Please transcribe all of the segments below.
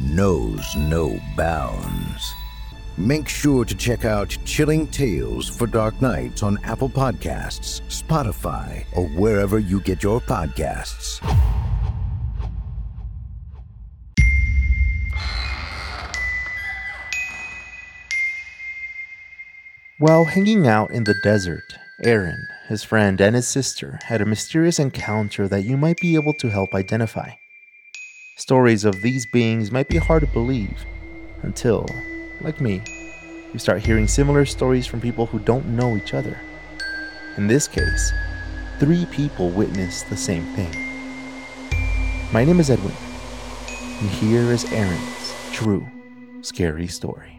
knows no bounds. Make sure to check out Chilling Tales for Dark Nights on Apple Podcasts, Spotify, or wherever you get your podcasts. While hanging out in the desert, Aaron, his friend, and his sister had a mysterious encounter that you might be able to help identify. Stories of these beings might be hard to believe until, like me, you start hearing similar stories from people who don't know each other. In this case, three people witnessed the same thing. My name is Edwin, and here is Aaron's true scary story.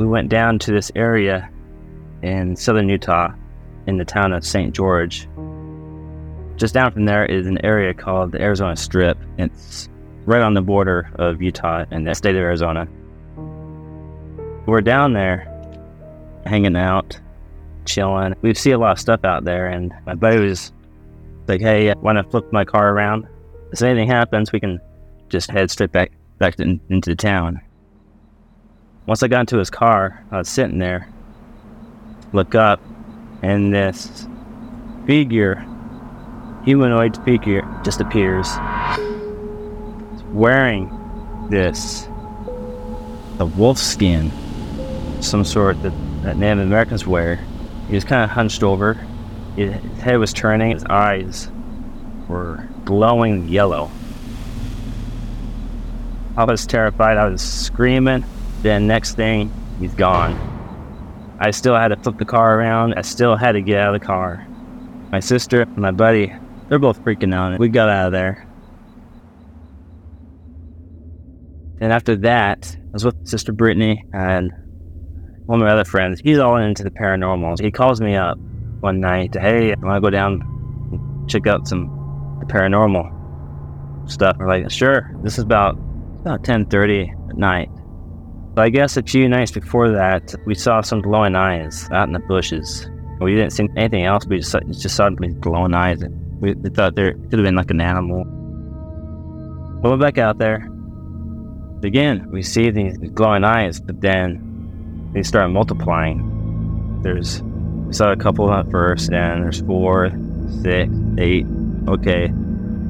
We went down to this area in southern Utah in the town of St. George. Just down from there is an area called the Arizona Strip. It's right on the border of Utah and the state of Arizona. We're down there hanging out, chilling. We see a lot of stuff out there, and my buddy was like, "Hey, uh, want to flip my car around? If anything happens, we can just head straight back back to, into the town." Once I got into his car, I was sitting there, look up, and this figure, humanoid figure, just appears. wearing this, a wolf skin, some sort that, that Native Americans wear. He was kind of hunched over. His head was turning. His eyes were glowing yellow. I was terrified. I was screaming. Then next thing, he's gone. I still had to flip the car around. I still had to get out of the car. My sister and my buddy, they're both freaking out. We got out of there. And after that, I was with Sister Brittany and one of my other friends. He's all into the paranormal. He calls me up one night hey, I want to go down and check out some paranormal stuff. We're like, sure. This is about about 10:30 at night. But I guess a few nights before that, we saw some glowing eyes out in the bushes. We didn't see anything else. We just, just saw glowing eyes. We, we thought there could have been like an animal. We went back out there. Again, we see these glowing eyes, but then they start multiplying. There's, we saw a couple at first, and there's four, six, eight. Okay,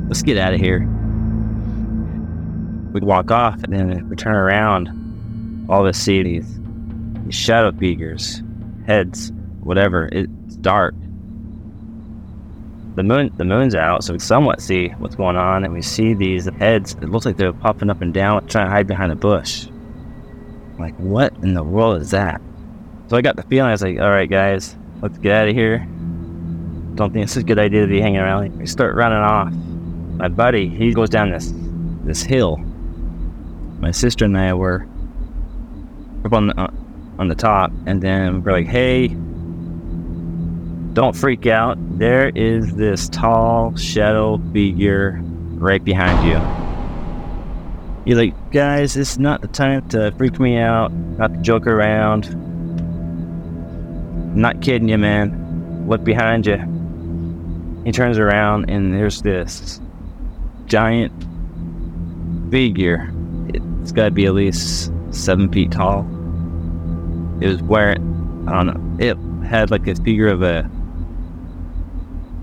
let's get out of here. We walk off, and then we turn around all the these shadow figures, heads, whatever. It's dark. The moon, the moon's out, so we somewhat see what's going on, and we see these heads. It looks like they're popping up and down, trying to hide behind a bush. Like, what in the world is that? So I got the feeling I was like, all right, guys, let's get out of here. Don't think it's a good idea to be hanging around. We start running off. My buddy, he goes down this this hill. My sister and I were up on the uh, on the top, and then we're like, "Hey, don't freak out. There is this tall shadow figure right behind you." He's like, guys, it's not the time to freak me out, not to joke around. I'm not kidding you, man. Look behind you. He turns around and there's this giant figure. It's got to be at least seven feet tall. It was wearing, I don't know, it had like a figure of a,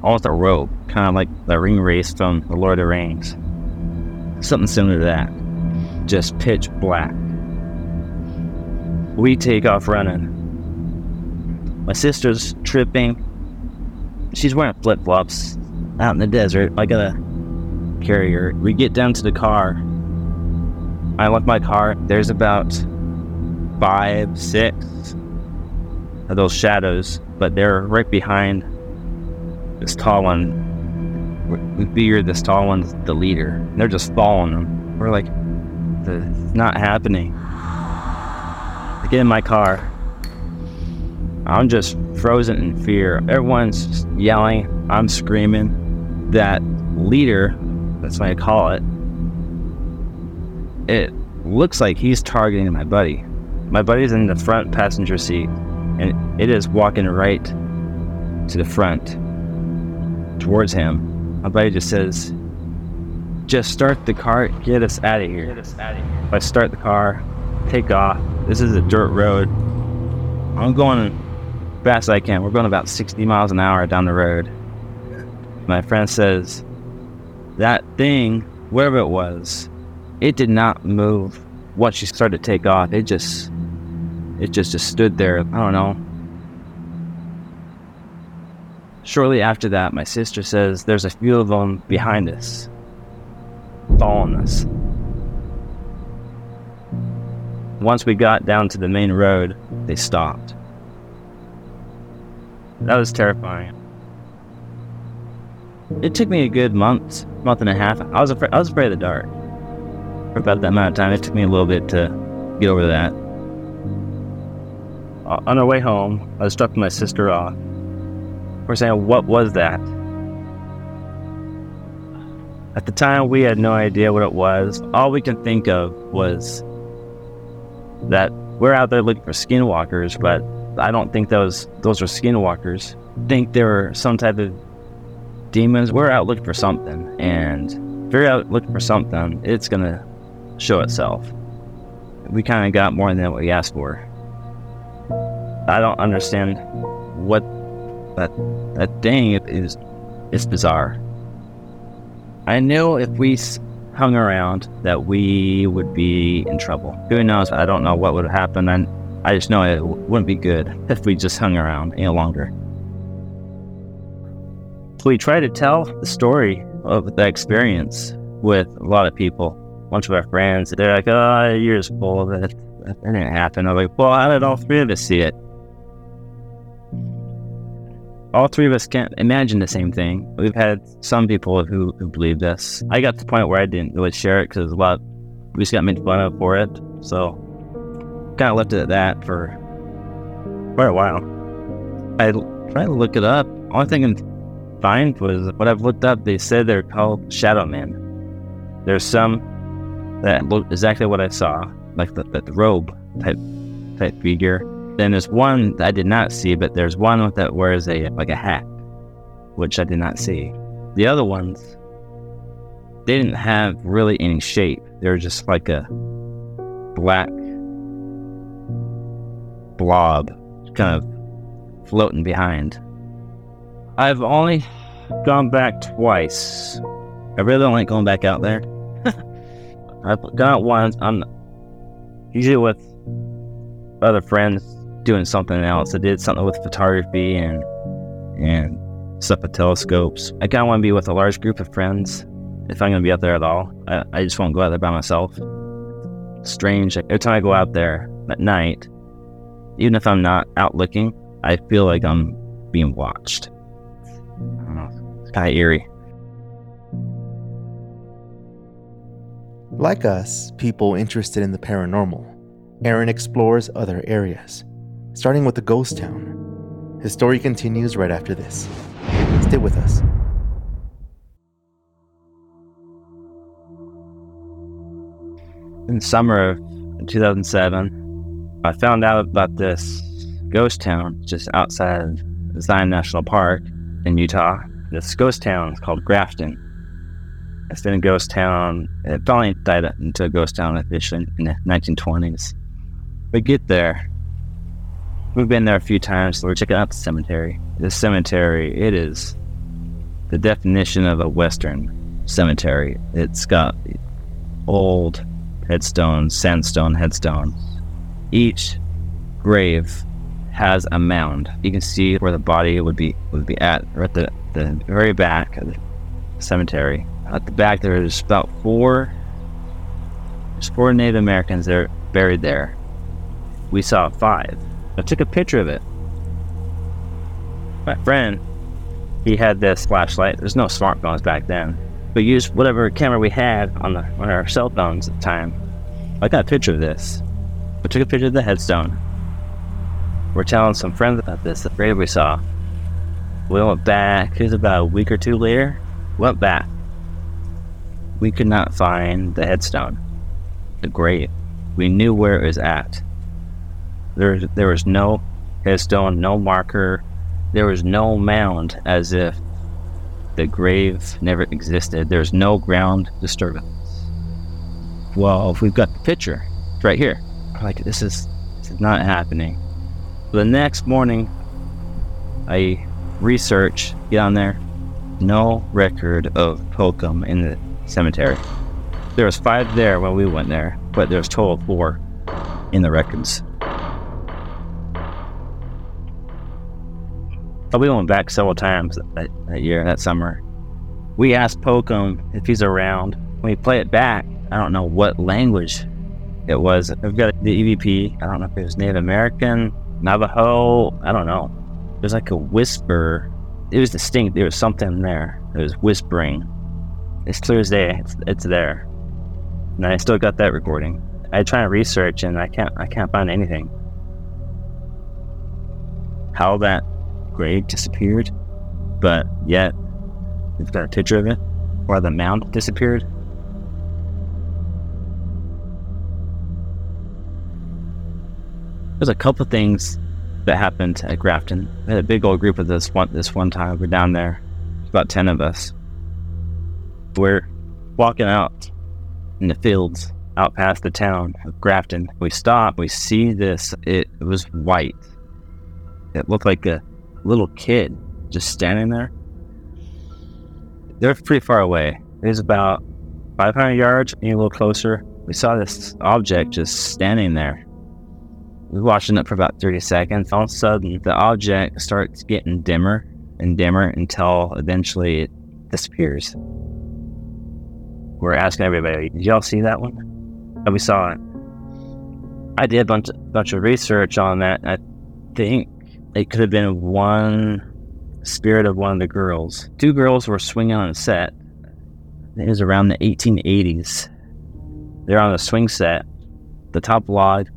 almost a robe, kind of like the Ringwraiths from The Lord of the Rings. Something similar to that. Just pitch black. We take off running. My sister's tripping. She's wearing flip flops out in the desert. I gotta carry her. We get down to the car. I left my car. There's about five, six of those shadows, but they're right behind this tall one. We figure this tall one's the leader. They're just following him. We're like, it's not happening. I get in my car. I'm just frozen in fear. Everyone's yelling. I'm screaming. That leader, that's what I call it, it looks like he's targeting my buddy. My buddy's in the front passenger seat, and it is walking right to the front towards him. My buddy just says, Just start the car, get us out of here. Get us out of here. If I start the car, take off. This is a dirt road. I'm going as fast as I can. We're going about 60 miles an hour down the road. My friend says, That thing, whatever it was, it did not move once she started to take off. It just it just just stood there. I don't know. Shortly after that, my sister says there's a few of them behind us, following us. Once we got down to the main road, they stopped. That was terrifying. It took me a good month, month and a half. I was afraid. I was afraid of the dark for about that amount of time. It took me a little bit to get over that. Uh, on our way home, I was dropping my sister off. We're saying, "What was that?" At the time, we had no idea what it was. All we could think of was that we're out there looking for skinwalkers, but I don't think those those are skinwalkers. I think they were some type of demons. We're out looking for something, and if you're out looking for something, it's gonna show itself. We kind of got more than what we asked for. I don't understand what that that thing is. It's bizarre. I knew if we hung around that we would be in trouble. Who knows? I don't know what would happen, and I just know it wouldn't be good if we just hung around any longer. We tried to tell the story of the experience with a lot of people bunch of our friends. They're like, "Oh, you're just full of it. That didn't happen." I'm like, "Well, how did all three of us see it?" All three of us can't imagine the same thing. We've had some people who, who believed us. I got to the point where I didn't really share it because a lot we just got made fun of for it. So kind of left it at that for quite a while. I tried to look it up. Only thing I can find was what I've looked up. They said they're called Shadow Men. There's some that looked exactly what I saw, like the, the, the robe type type figure. Then there's one that I did not see, but there's one that wears a like a hat, which I did not see. The other ones, they didn't have really any shape. They were just like a black blob, kind of floating behind. I've only gone back twice. I really don't like going back out there. I've gone once. I'm usually with other friends doing something else. I did something with photography and and stuff with telescopes. I kind of want to be with a large group of friends if I'm going to be out there at all. I, I just won't go out there by myself. Strange. Every time I go out there at night, even if I'm not out looking, I feel like I'm being watched. It's kind of eerie. Like us, people interested in the paranormal, Aaron explores other areas, starting with the ghost town. His story continues right after this. Stay with us. in summer of 2007, I found out about this ghost town just outside of Zion National Park in Utah. This ghost town is called Grafton. It's been a ghost town. It finally died into a ghost town officially in the 1920s. We get there. We've been there a few times. So we're checking out the cemetery. The cemetery, it is the definition of a Western cemetery. It's got old headstones, sandstone headstones. Each grave has a mound. You can see where the body would be would be at, or at the, the very back of the cemetery. At the back, there's about four. There's four Native Americans that are buried there. We saw five. I took a picture of it. My friend, he had this flashlight. There's no smartphones back then, but used whatever camera we had on the on our cell phones at the time. I got a picture of this. I took a picture of the headstone. We're telling some friends about this, the grave we saw. We went back, it was about a week or two later. Went back. We could not find the headstone, the grave. We knew where it was at. There, there was no headstone, no marker. There was no mound as if the grave never existed. There's no ground disturbance. Well, if we've got the picture, it's right here. Like, this is, this is not happening. The next morning, I research, get on there, no record of Pocum in the cemetery. There was five there when we went there, but there's total four in the records. But we went back several times that, that year, that summer. We asked Pocum if he's around. When we play it back, I don't know what language it was. I've got the EVP. I don't know if it was Native American, Navajo. I don't know. It was like a whisper. It was distinct. There was something there. It was whispering. It's clear as day. It's, it's there. And I still got that recording. I try to research and I can't. I can't find anything. How that grave disappeared, but yet we've got a picture of it, or the mound disappeared. There's a couple things that happened at Grafton. We had a big old group of this one this one time. We're down there, about ten of us. We're walking out in the fields out past the town of Grafton. We stop. We see this. It, was white. It looked like a little kid just standing there. They're pretty far away. It was about 500 yards, maybe a little closer. We saw this object just standing there. We watching it for about 30 seconds. All of a sudden, the object starts getting dimmer and dimmer until eventually it disappears. We're asking everybody, did y'all see that one? And we saw it. I did a bunch, bunch of research on that. I think it could have been one spirit of one of the girls. Two girls were swinging on a set. It was around the 1880s. They're on a swing set. The top log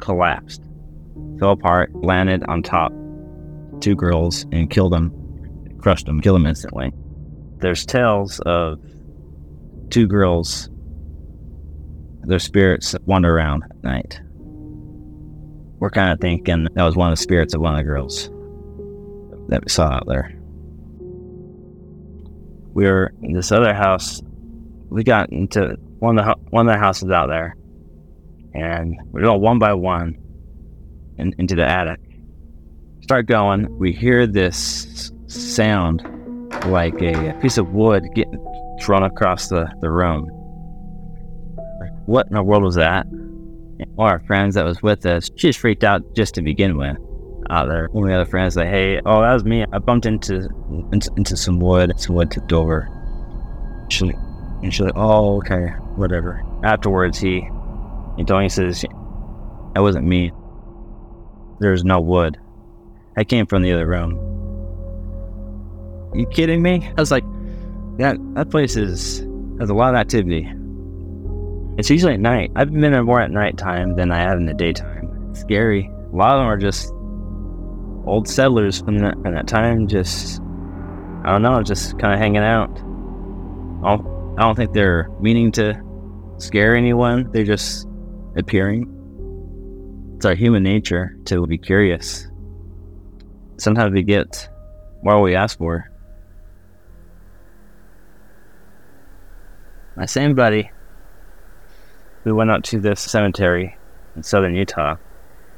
collapsed, fell apart, landed on top. Two girls and killed them, crushed them, killed them instantly. There's tales of two girls. Their spirits wander around at night. We're kind of thinking that was one of the spirits of one of the girls that we saw out there. We were in this other house. We got into one of the one of the houses out there, and we go one by one in, into the attic. Start going. We hear this sound like a piece of wood getting thrown across the, the room. What in the world was that? And one of our friends that was with us, she just freaked out just to begin with. Uh, out there, one of the other friends like, "Hey, oh, that was me. I bumped into into, into some wood. Some wood tipped over." She and she's like, "Oh, okay, whatever." Afterwards, he me, he says, "That wasn't me. There's no wood. I came from the other room." you kidding me? I was like, that that place is has a lot of activity. It's usually at night. I've been there more at nighttime than I have in the daytime. It's scary. A lot of them are just old settlers from that from that time. Just I don't know, just kind of hanging out. I don't, I don't think they're meaning to scare anyone. They're just appearing. It's our human nature to be curious. Sometimes we get more we ask for. My same buddy, we went out to this cemetery in southern Utah.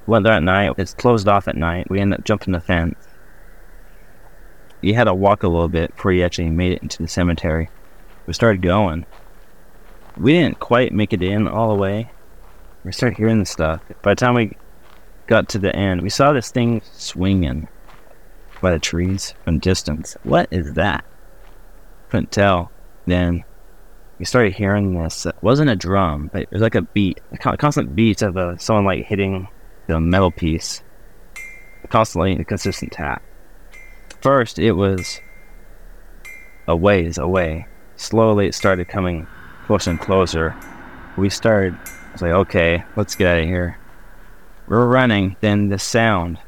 Went there at night. It's closed off at night. We ended up jumping the fence. You had to walk a little bit before you actually made it into the cemetery. We started going. We didn't quite make it in all the way. We started hearing the stuff. By the time we got to the end, we saw this thing swinging by the trees from distance. What is that? Couldn't tell. Then we started hearing this. It wasn't a drum, but it was like a beat, a constant beat of a, someone like hitting the metal piece. Constantly a consistent tap. First, it was a ways away. Slowly, it started coming closer and closer. We started, I was like, okay, let's get out of here. We're running, then the sound.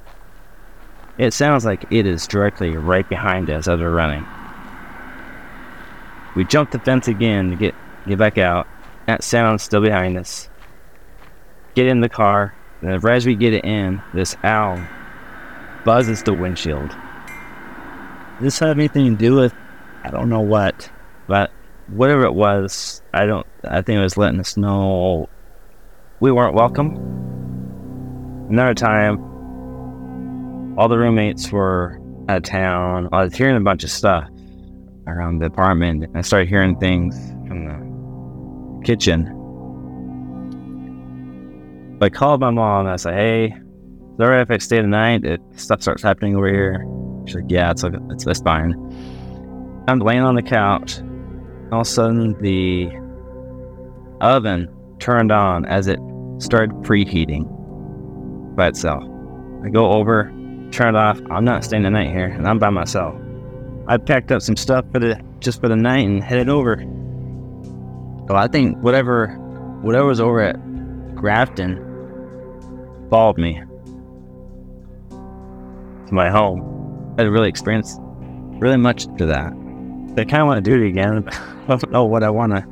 It sounds like it is directly right behind us as we're running. We jump the fence again to get, get back out. That sound's still behind us. Get in the car, and as we get it in, this owl buzzes the windshield. This have anything to do with I don't know what, but whatever it was, I don't. I think it was letting us know we weren't welcome. Another time, all the roommates were out of town. I was hearing a bunch of stuff around the apartment. I started hearing things from the kitchen. I called my mom and I said, "Hey, is it alright if I stay the night? If stuff starts happening over here." She's like, "Yeah, it's it's, it's fine." I'm laying on the couch. All of a sudden, the oven turned on as it started preheating by itself. I go over, turn it off. I'm not staying the night here, and I'm by myself. I packed up some stuff for the just for the night and headed over. Well, I think whatever whatever was over at Grafton followed me to my home. I didn't really experienced really much to that. I kind of want to do it again. But I don't know what I want to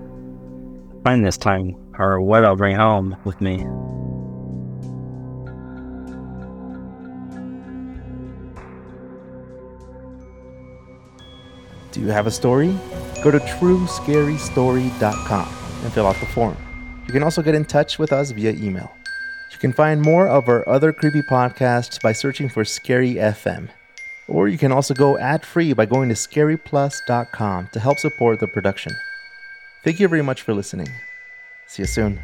find this time or what I'll bring home with me. Do you have a story? Go to truescarystory.com and fill out the form. You can also get in touch with us via email. You can find more of our other creepy podcasts by searching for Scary FM. Or you can also go ad free by going to scaryplus.com to help support the production. Thank you very much for listening. See you soon.